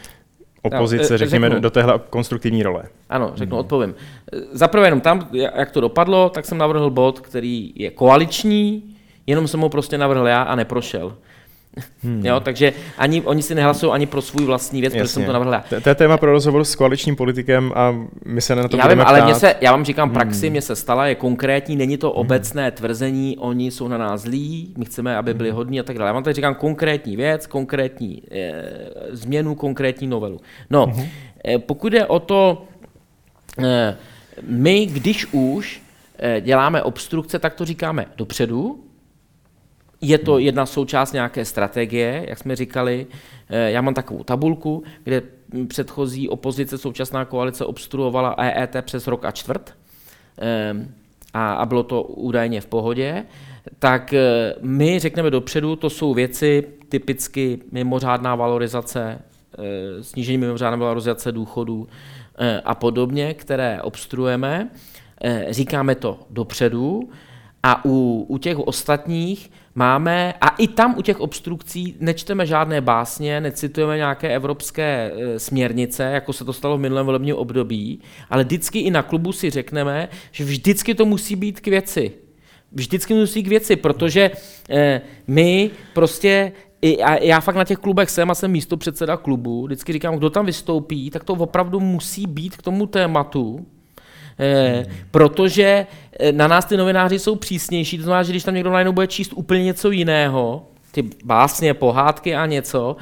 opozice, no, řekněme, řeknu, do téhle konstruktivní role. Ano, řeknu, hmm. odpovím. Zaprvé jenom tam, jak to dopadlo, tak jsem navrhl bod, který je koaliční, jenom jsem ho prostě navrhl já a neprošel. Hmm. Jo, takže ani, oni si nehlasují ani pro svůj vlastní věc, protože jsem to navrhl. To, je téma pro rozhovor s koaličním politikem a my se na to já vím, ale mě se, já vám říkám, praxi hmm. mě se stala, je konkrétní, není to hmm. obecné tvrzení, oni jsou na nás zlí, my chceme, aby byli hmm. hodní a tak dále. Já vám tady říkám konkrétní věc, konkrétní eh, změnu, konkrétní novelu. No, hmm. eh, pokud je o to, eh, my, když už eh, děláme obstrukce, tak to říkáme dopředu, je to jedna součást nějaké strategie, jak jsme říkali. Eh, já mám takovou tabulku, kde předchozí opozice, současná koalice obstruovala EET přes rok a čtvrt eh, a, bylo to údajně v pohodě. Tak eh, my řekneme dopředu, to jsou věci typicky mimořádná valorizace, snížení mimořádné valorizace důchodů a podobně, které obstruujeme. Říkáme to dopředu a u, u těch ostatních máme, a i tam u těch obstrukcí nečteme žádné básně, necitujeme nějaké evropské e, směrnice, jako se to stalo v minulém volebním období, ale vždycky i na klubu si řekneme, že vždycky to musí být k věci. Vždycky musí k věci, protože e, my prostě já, já fakt na těch klubech jsem a jsem místo předseda klubu, vždycky říkám, kdo tam vystoupí, tak to opravdu musí být k tomu tématu, Eh, protože na nás ty novináři jsou přísnější, to znamená, že když tam někdo najednou bude číst úplně něco jiného, ty básně, pohádky a něco,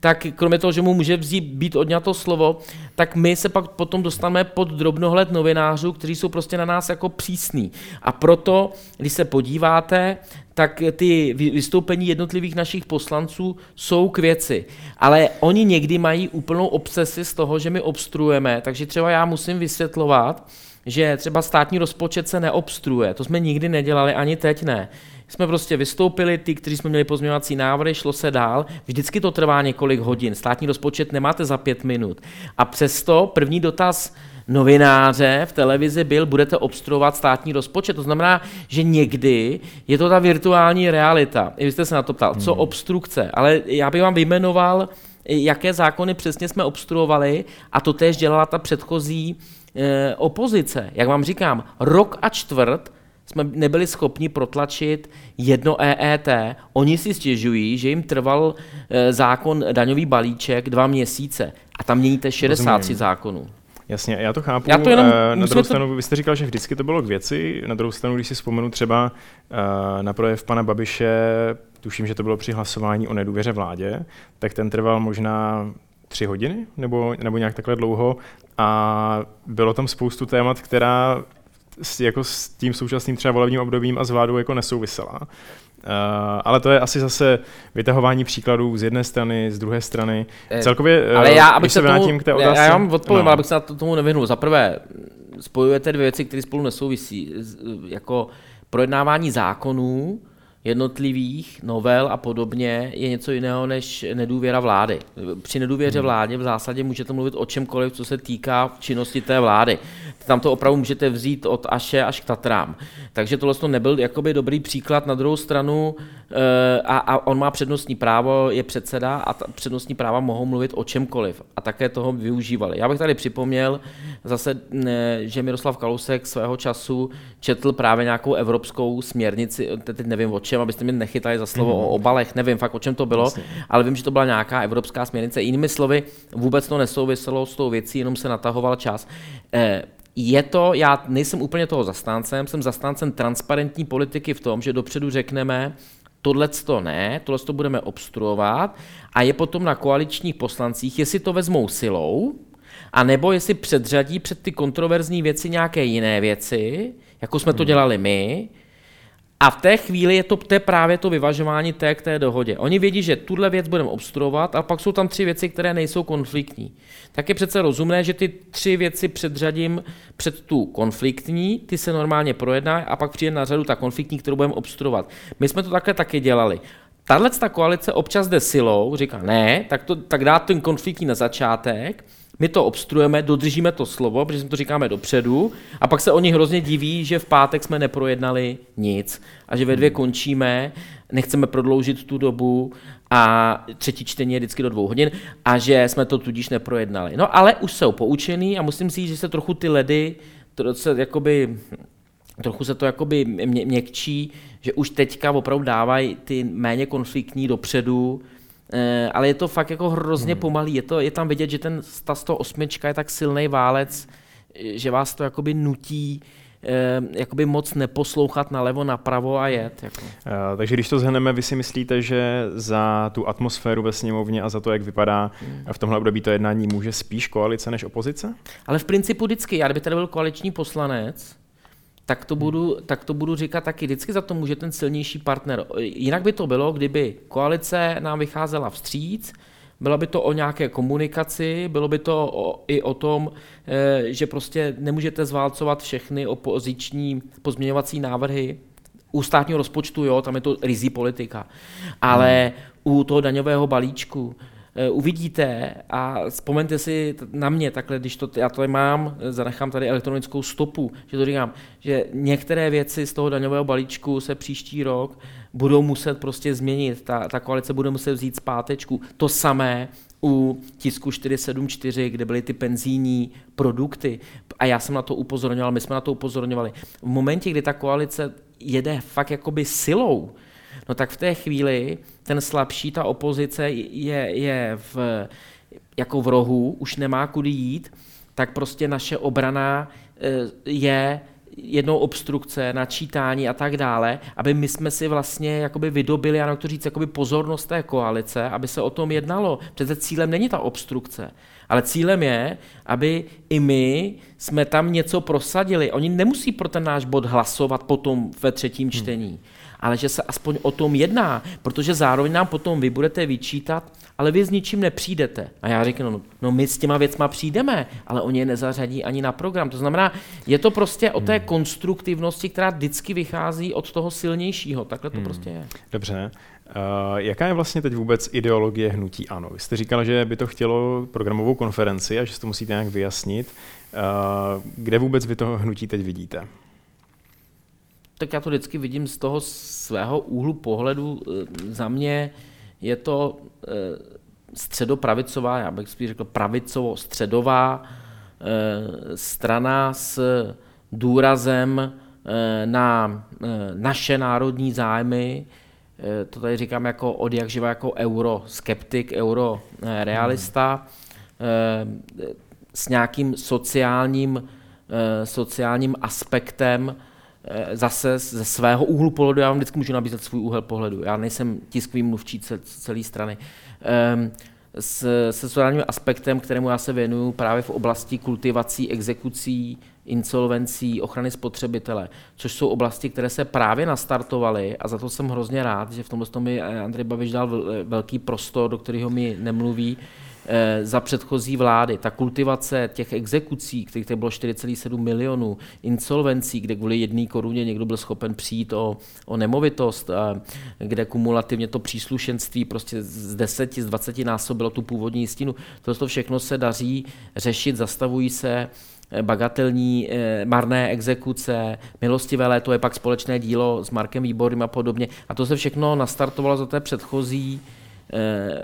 tak kromě toho, že mu může vzít, být odňato slovo, tak my se pak potom dostaneme pod drobnohled novinářů, kteří jsou prostě na nás jako přísní. A proto, když se podíváte, tak ty vystoupení jednotlivých našich poslanců jsou k věci. Ale oni někdy mají úplnou obsesi z toho, že my obstruujeme, takže třeba já musím vysvětlovat, že třeba státní rozpočet se neobstruuje. To jsme nikdy nedělali, ani teď ne. Jsme prostě vystoupili, ty, kteří jsme měli pozměňovací návrhy, šlo se dál. Vždycky to trvá několik hodin. Státní rozpočet nemáte za pět minut. A přesto první dotaz novináře v televizi byl, budete obstruovat státní rozpočet. To znamená, že někdy je to ta virtuální realita. I vy jste se na to ptal, co hmm. obstrukce. Ale já bych vám vyjmenoval, jaké zákony přesně jsme obstruovali a to též dělala ta předchozí e, opozice. Jak vám říkám, rok a čtvrt jsme nebyli schopni protlačit jedno EET. Oni si stěžují, že jim trval e, zákon daňový balíček dva měsíce a tam měníte 63 Rozumím. zákonů. Jasně, já to chápu. Já to jenom, eh, na druhou stranu, to... vy jste říkal, že vždycky to bylo k věci. Na druhou stranu, když si vzpomenu třeba na projev pana Babiše, tuším, že to bylo při hlasování o nedůvěře vládě, tak ten trval možná tři hodiny nebo, nebo nějak takhle dlouho a bylo tam spoustu témat, která s, jako s tím současným třeba volebním obdobím a s vládou jako nesouvisela. Uh, ale to je asi zase vytahování příkladů z jedné strany, z druhé strany. Eh, Celkově, uh, ale já, abych se vrátím tomu, k té otázce. Já, já vám odpovím, no. ale abych se na to, tomu nevyhnul. Za prvé, spojujete dvě věci, které spolu nesouvisí. Jako projednávání zákonů jednotlivých novel a podobně je něco jiného než nedůvěra vlády. Při nedůvěře hmm. vládě v zásadě můžete mluvit o čemkoliv, co se týká činnosti té vlády. Tam to opravdu můžete vzít od Aše až k Tatrám. Takže tohle to nebyl jakoby dobrý příklad. Na druhou stranu eh, a, a on má přednostní právo, je předseda a ta přednostní práva mohou mluvit o čemkoliv a také toho využívali. Já bych tady připomněl zase, že Miroslav Kalousek svého času četl právě nějakou evropskou směrnici, teď nevím o čem, abyste mi nechytali za slovo mm-hmm. o obalech, nevím fakt o čem to bylo, Jasně. ale vím, že to byla nějaká evropská směrnice. Jinými slovy, vůbec to nesouviselo s tou věcí, jenom se natahoval čas. Eh, je to, já nejsem úplně toho zastáncem, jsem zastáncem transparentní politiky v tom, že dopředu řekneme, tohle to ne, tohle to budeme obstruovat a je potom na koaličních poslancích, jestli to vezmou silou, a nebo jestli předřadí před ty kontroverzní věci nějaké jiné věci, jako jsme to hmm. dělali my, a v té chvíli je to, to je právě to vyvažování té k té dohodě. Oni vědí, že tuhle věc budeme obstruovat a pak jsou tam tři věci, které nejsou konfliktní. Tak je přece rozumné, že ty tři věci předřadím před tu konfliktní, ty se normálně projedná a pak přijde na řadu ta konfliktní, kterou budeme obstruovat. My jsme to takhle taky dělali. Tahle ta koalice občas jde silou, říká ne, tak, to, tak dá ten konfliktní na začátek, my to obstruujeme, dodržíme to slovo, protože jsme to říkáme dopředu, a pak se oni hrozně diví, že v pátek jsme neprojednali nic a že ve dvě hmm. končíme, nechceme prodloužit tu dobu a třetí čtení je vždycky do dvou hodin a že jsme to tudíž neprojednali. No ale už jsou poučený a musím si říct, že se trochu ty ledy to se jakoby trochu se to jakoby mě, měkčí, že už teďka opravdu dávají ty méně konfliktní dopředu, ale je to fakt jako hrozně hmm. pomalý. Je, to, je tam vidět, že ten ta 108 je tak silný válec, že vás to jakoby nutí Eh, jakoby moc neposlouchat nalevo, napravo a jet. Jako. Uh, takže když to zhrneme, vy si myslíte, že za tu atmosféru ve sněmovně a za to, jak vypadá hmm. v tomhle období to jednání, může spíš koalice než opozice? Ale v principu vždycky, já kdyby tady byl koaliční poslanec, tak to, budu, tak to budu říkat taky. Vždycky za to může ten silnější partner. Jinak by to bylo, kdyby koalice nám vycházela vstříc, bylo by to o nějaké komunikaci, bylo by to o, i o tom, eh, že prostě nemůžete zválcovat všechny opoziční pozměňovací návrhy. U státního rozpočtu, jo, tam je to rizí politika. Ale hmm. u toho daňového balíčku, uvidíte a vzpomeňte si na mě takhle, když to, já to mám, zanechám tady elektronickou stopu, že to říkám, že některé věci z toho daňového balíčku se příští rok budou muset prostě změnit, ta, ta koalice bude muset vzít zpátečku. To samé u tisku 474, kde byly ty penzijní produkty. A já jsem na to upozorňoval, my jsme na to upozorňovali. V momentě, kdy ta koalice jede fakt jakoby silou, no tak v té chvíli ten slabší, ta opozice je, je v, jako v rohu, už nemá kudy jít, tak prostě naše obrana eh, je jednou obstrukce, načítání a tak dále, aby my jsme si vlastně jakoby vydobili, já to říct, jakoby pozornost té koalice, aby se o tom jednalo. Přece cílem není ta obstrukce, ale cílem je, aby i my jsme tam něco prosadili. Oni nemusí pro ten náš bod hlasovat potom ve třetím hmm. čtení. Hmm ale že se aspoň o tom jedná, protože zároveň nám potom vy budete vyčítat, ale vy s ničím nepřijdete. A já říkám, no, no my s těma věcma přijdeme, ale oni je nezařadí ani na program. To znamená, je to prostě o té hmm. konstruktivnosti, která vždycky vychází od toho silnějšího. Takhle to hmm. prostě je. Dobře. Uh, jaká je vlastně teď vůbec ideologie hnutí ANO? Vy jste říkal, že by to chtělo programovou konferenci a že si to musíte nějak vyjasnit. Uh, kde vůbec vy toho hnutí teď vidíte? Tak já to vždycky vidím z toho svého úhlu pohledu. Eh, za mě je to eh, středopravicová, já bych spíš řekl pravicovo-středová eh, strana s důrazem na naše národní zájmy, to tady říkám jako od jak živa jako euroskeptik, eurorealista, s nějakým sociálním, sociálním aspektem, zase ze svého úhlu pohledu, já vám vždycky můžu nabízet svůj úhel pohledu, já nejsem tiskový mluvčí celé strany, ehm, s, se sociálním aspektem, kterému já se věnuju právě v oblasti kultivací, exekucí, insolvencí, ochrany spotřebitele, což jsou oblasti, které se právě nastartovaly a za to jsem hrozně rád, že v tomhle mi Andrej Babiš dal velký prostor, do kterého mi nemluví, Eh, za předchozí vlády. Ta kultivace těch exekucí, kterých bylo 4,7 milionů, insolvencí, kde kvůli jedné koruně někdo byl schopen přijít o, o nemovitost, kde kumulativně to příslušenství prostě z 10, z 20 násobilo tu původní jistinu. To všechno se daří řešit, zastavují se eh, bagatelní eh, marné exekuce, milostivé léto je pak společné dílo s Markem Výborem a podobně. A to se všechno nastartovalo za té předchozí Eh,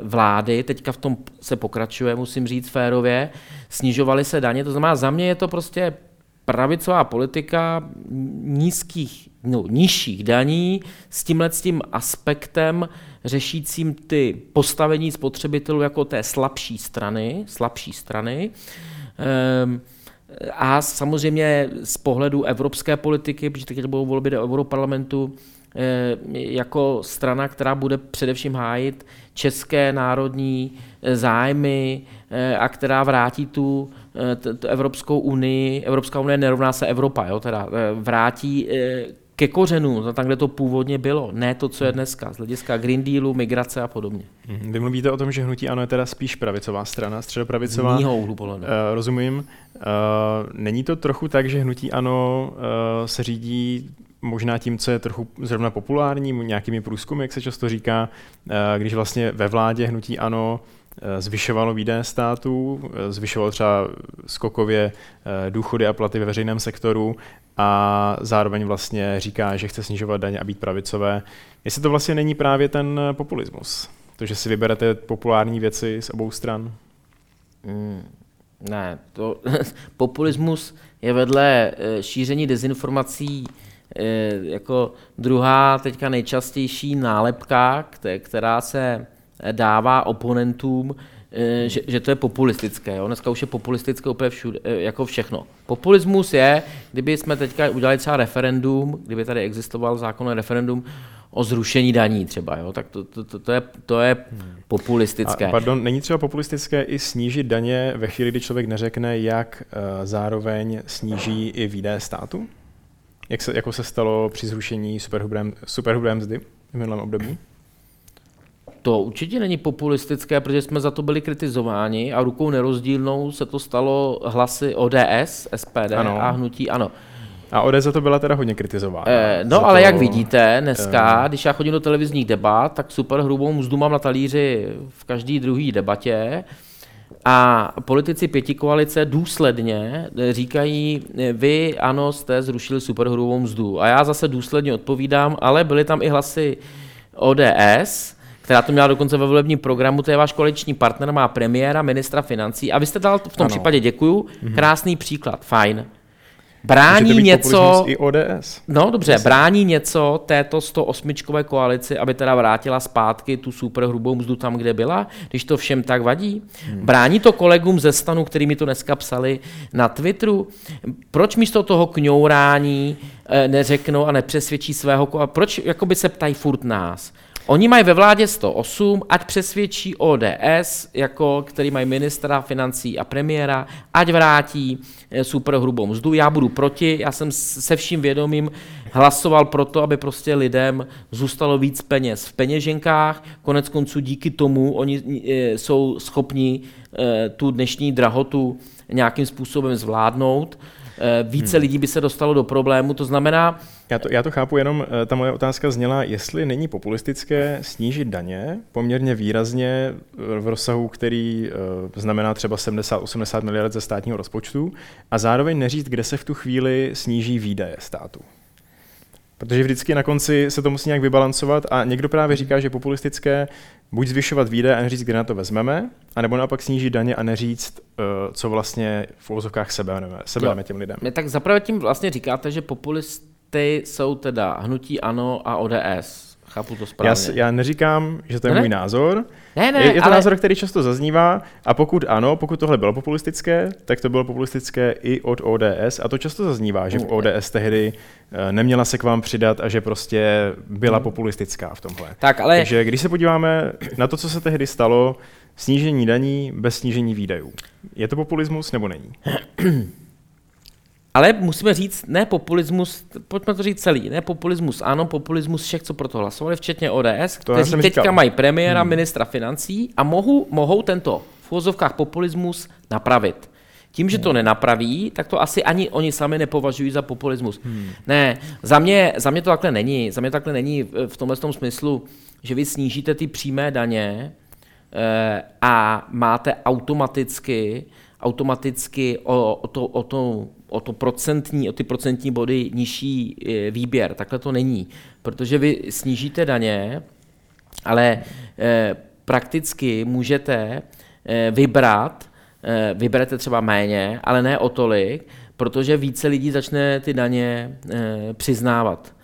vlády, teďka v tom se pokračuje, musím říct férově, snižovaly se daně, to znamená za mě je to prostě pravicová politika nízkých, no, nižších daní s tímhle s tím aspektem řešícím ty postavení spotřebitelů jako té slabší strany, slabší strany. Ehm, a samozřejmě z pohledu evropské politiky, protože teď budou volby do Europarlamentu, Eh, jako strana, která bude především hájit české národní eh, zájmy eh, a která vrátí tu, tu Evropskou unii, Evropská unie nerovná se Evropa, jo, teda vrátí ke kořenům, tam, kde to původně bylo, ne to, co je dneska, z hlediska Green Dealu, migrace a podobně. Mhm. Vy mluvíte o tom, že hnutí ano je teda spíš pravicová strana, středopravicová. Z úhlu pohledu. Uh, rozumím. Uh, není to trochu tak, že hnutí ano uh, se řídí možná tím, co je trochu zrovna populární, nějakými průzkumy, jak se často říká, eh, když vlastně ve vládě hnutí ano eh, zvyšovalo výdaje států, eh, zvyšovalo třeba skokově důchody a platy ve veřejném sektoru a zároveň vlastně říká, že chce snižovat daně a být pravicové. Jestli to vlastně není právě ten populismus, to, že si vyberete populární věci z obou stran? Mm, ne, to populismus je vedle šíření dezinformací jako druhá teďka nejčastější nálepka, která se dává oponentům, eh, že, že to je populistické. Jo? Dneska už je populistické úplně všude, jako všechno. Populismus je, kdyby jsme teďka udělali třeba referendum, kdyby tady existoval zákon o referendum o zrušení daní třeba, jo? tak to, to, to, to, je, to je populistické. A, pardon, není třeba populistické i snížit daně ve chvíli, kdy člověk neřekne, jak zároveň sníží i výdaje státu? Jak se, jako se stalo při zrušení superhrubé, superhrubé mzdy v minulém období? To určitě není populistické, protože jsme za to byli kritizováni a rukou nerozdílnou se to stalo hlasy ODS, SPD ano. a hnutí ano. A ODS za to byla teda hodně kritizována. Eh, no ale to, jak vidíte, dneska, eh, když já chodím do televizních debat, tak super hrubou mzdu mám na talíři v každý druhý debatě. A politici pěti koalice důsledně říkají, vy ano, jste zrušili superhrubou mzdu. A já zase důsledně odpovídám, ale byly tam i hlasy ODS, která to měla dokonce ve volebním programu, to je váš koaliční partner, má premiéra, ministra financí. A vy jste dal v tom ano. případě, děkuju, mhm. krásný příklad, fajn brání něco... I ODS. No dobře, Myslím. brání něco této 108 koalici, aby teda vrátila zpátky tu super hrubou mzdu tam, kde byla, když to všem tak vadí. Hmm. Brání to kolegům ze stanu, který mi to dneska psali na Twitteru. Proč místo toho kňourání eh, neřeknou a nepřesvědčí svého... Proč jakoby se ptají furt nás? Oni mají ve vládě 108, ať přesvědčí ODS, jako, který mají ministra financí a premiéra, ať vrátí super hrubou mzdu. Já budu proti, já jsem se vším vědomím hlasoval pro to, aby prostě lidem zůstalo víc peněz v peněženkách. Konec konců díky tomu oni eh, jsou schopni eh, tu dnešní drahotu nějakým způsobem zvládnout. Eh, více hmm. lidí by se dostalo do problému. To znamená... Já to, já to chápu, jenom eh, ta moje otázka zněla, jestli není populistické snížit daně poměrně výrazně eh, v rozsahu, který znamená třeba 70-80 miliard ze státního rozpočtu a zároveň neříct, kde se v tu chvíli sníží výdaje státu. Protože vždycky na konci se to musí nějak vybalancovat a někdo právě říká, že populistické buď zvyšovat výdaje a neříct, kde na to vezmeme, anebo naopak snížit daně a neříct, eh, co vlastně v uvozovkách sebereme, sebereme těm lidem. Mě tak zaprvé tím vlastně říkáte, že populisty jsou teda hnutí ANO a ODS. Chápu to správně. Já, já neříkám, že to je ne? můj názor. Ne, ne, je, je to ale... názor, který často zaznívá a pokud ano, pokud tohle bylo populistické, tak to bylo populistické i od ODS a to často zaznívá, že v ODS tehdy eh, neměla se k vám přidat a že prostě byla hmm. populistická v tomhle. Tak, ale... Takže když se podíváme na to, co se tehdy stalo, snížení daní bez snížení výdajů. Je to populismus nebo není? Ale musíme říct, ne populismus, pojďme to říct celý, ne populismus, ano, populismus všech, co pro to hlasovali, včetně ODS, to kteří teďka říkal. mají premiéra, hmm. ministra financí a mohou, mohou tento v úvozovkách populismus napravit. Tím, že to hmm. nenapraví, tak to asi ani oni sami nepovažují za populismus. Hmm. Ne, za mě, za mě to takhle není. Za mě takhle není v tomhle tom smyslu, že vy snížíte ty přímé daně eh, a máte automaticky automaticky o, o, to, o, to, o, to procentní, o ty procentní body nižší e, výběr. Takhle to není, protože vy snížíte daně, ale eh, prakticky můžete eh, vybrat, eh, vyberete třeba méně, ale ne o tolik, protože více lidí začne ty daně eh, přiznávat.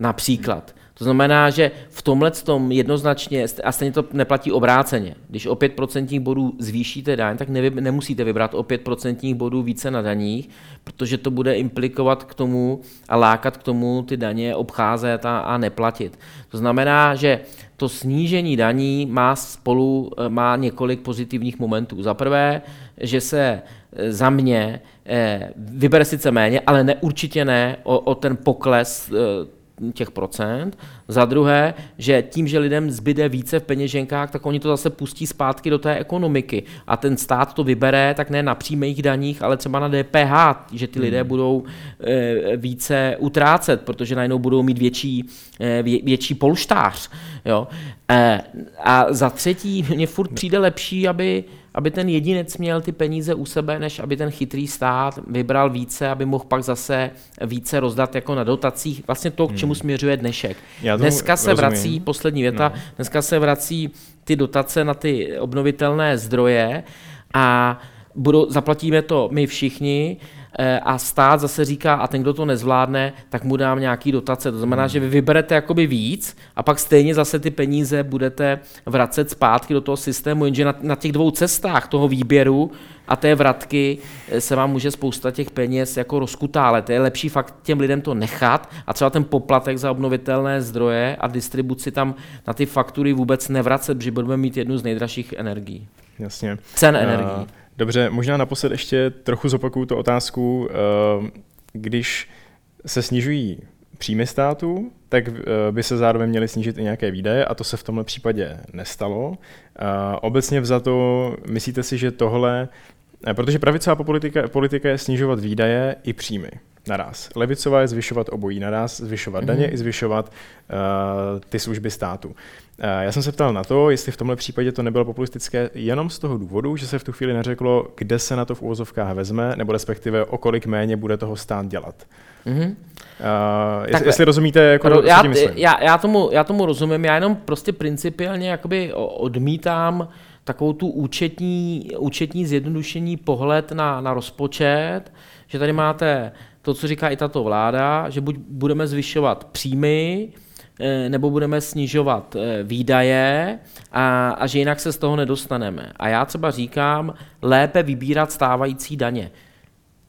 Například. To znamená, že v tomhle tom jednoznačně, a stejně to neplatí obráceně, když o 5% bodů zvýšíte daň, tak nevy, nemusíte vybrat o 5% bodů více na daních, protože to bude implikovat k tomu a lákat k tomu ty daně obcházet a, a neplatit. To znamená, že to snížení daní má spolu má několik pozitivních momentů. Za prvé, že se e, za mě eh, vybere sice méně, ale ne, určitě ne o, o ten pokles eh, těch procent. Za druhé, že tím, že lidem zbyde více v peněženkách, tak oni to zase pustí zpátky do té ekonomiky. A ten stát to vybere tak ne na přímých daních, ale třeba na DPH, že ty lidé hmm. budou e, více utrácet, protože najednou budou mít větší, e, vě, větší polštář. Jo? E, a za třetí, mně furt přijde lepší, aby aby ten jedinec měl ty peníze u sebe, než aby ten chytrý stát vybral více, aby mohl pak zase více rozdat jako na dotacích. Vlastně to, k čemu hmm. směřuje dnešek. Dneska se rozumím. vrací, poslední věta, no. dneska se vrací ty dotace na ty obnovitelné zdroje a budou, zaplatíme to my všichni a stát zase říká, a ten, kdo to nezvládne, tak mu dám nějaký dotace. To znamená, hmm. že vy vyberete jakoby víc a pak stejně zase ty peníze budete vracet zpátky do toho systému, jenže na, na těch dvou cestách toho výběru a té vratky eh, se vám může spousta těch peněz jako rozkutálet. Je lepší fakt těm lidem to nechat a třeba ten poplatek za obnovitelné zdroje a distribuci tam na ty faktury vůbec nevracet, protože budeme mít jednu z nejdražších energií. Jasně. Cen uh, energií. Dobře, možná naposled ještě trochu zopakuju tu otázku. Uh, když se snižují příjmy státu, tak by se zároveň měly snížit i nějaké výdaje a to se v tomhle případě nestalo. Obecně vzato, myslíte si, že tohle Eh, protože pravicová politika, politika je snižovat výdaje i příjmy naraz. Levicová je zvyšovat obojí naraz, zvyšovat mm-hmm. daně i zvyšovat uh, ty služby státu. Uh, já jsem se ptal na to, jestli v tomhle případě to nebylo populistické jenom z toho důvodu, že se v tu chvíli neřeklo, kde se na to v úvozovkách vezme, nebo respektive o kolik méně bude toho stát dělat. Mm-hmm. Uh, jestli, jestli rozumíte, jako, já, tím myslím. Já, já, tomu, já tomu rozumím, já jenom prostě principiálně jakoby odmítám takovou tu účetní, účetní zjednodušení pohled na, na rozpočet, že tady máte to, co říká i tato vláda, že buď budeme zvyšovat příjmy, eh, nebo budeme snižovat eh, výdaje a, a že jinak se z toho nedostaneme. A já třeba říkám, lépe vybírat stávající daně.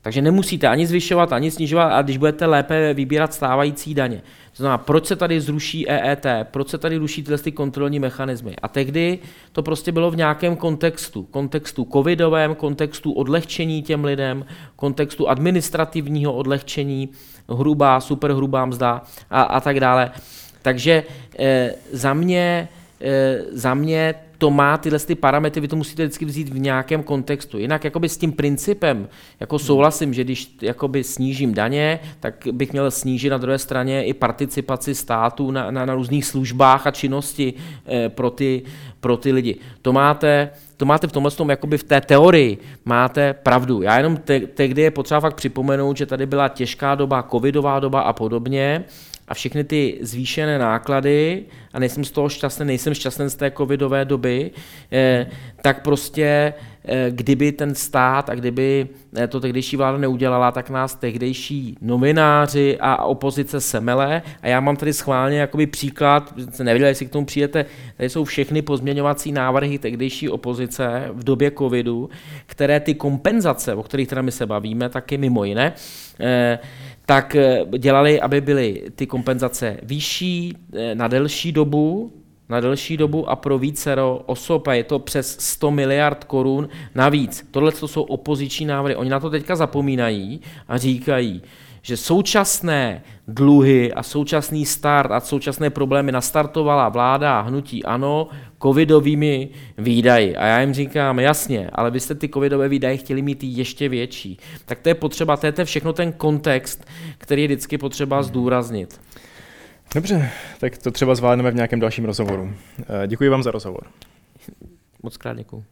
Takže nemusíte ani zvyšovat, ani snižovat, a když budete lépe vybírat stávající daně. To znamená, proč se tady zruší EET, proč se tady ruší tyhle ty kontrolní mechanismy. A tehdy to prostě bylo v nějakém kontextu. Kontextu covidovém, kontextu odlehčení těm lidem, kontextu administrativního odlehčení, hrubá, superhrubá mzda a, a tak dále. Takže e, za mě, e, za mě to má tyhle ty parametry, vy to musíte vždycky vzít v nějakém kontextu. Jinak jakoby s tím principem, jako hmm. souhlasím, že když jakoby snížím daně, tak bych měl snížit na druhé straně i participaci státu na, na, na různých službách a činnosti eh, pro, ty, pro ty lidi. To máte, to máte v tomhle tom, jakoby v té teorii máte pravdu. Já jenom tehdy je potřeba fakt připomenout, že tady byla těžká doba, covidová doba a podobně a všechny ty zvýšené náklady, a nejsem z toho šťastný, nejsem šťastný z té covidové doby, eh, tak prostě eh, kdyby ten stát a kdyby eh, to tehdejší vláda neudělala, tak nás tehdejší novináři a opozice semele. A já mám tady schválně jakoby příklad, se nevěděl, jestli k tomu přijete, tady jsou všechny pozměňovací návrhy tehdejší opozice v době covidu, které ty kompenzace, o kterých teda my se bavíme, taky mimo jiné, tak eh, dělali, aby byly ty kompenzace vyšší eh, na delší dobu, na delší dobu a pro vícero osob a je to přes 100 miliard korun navíc. Tohle to jsou opoziční návrhy. Oni na to teďka zapomínají a říkají, že současné dluhy a současný start a současné problémy nastartovala vláda hnutí ANO covidovými výdaji. A já jim říkám, jasně, ale vy jste ty covidové výdaje chtěli mít ještě větší. Tak to je potřeba, to je všechno ten kontext, který je vždycky potřeba zdůraznit. Dobře, tak to třeba zvládneme v nějakém dalším rozhovoru. Eh, děkuji vám za rozhovor. Moc krát děkuji.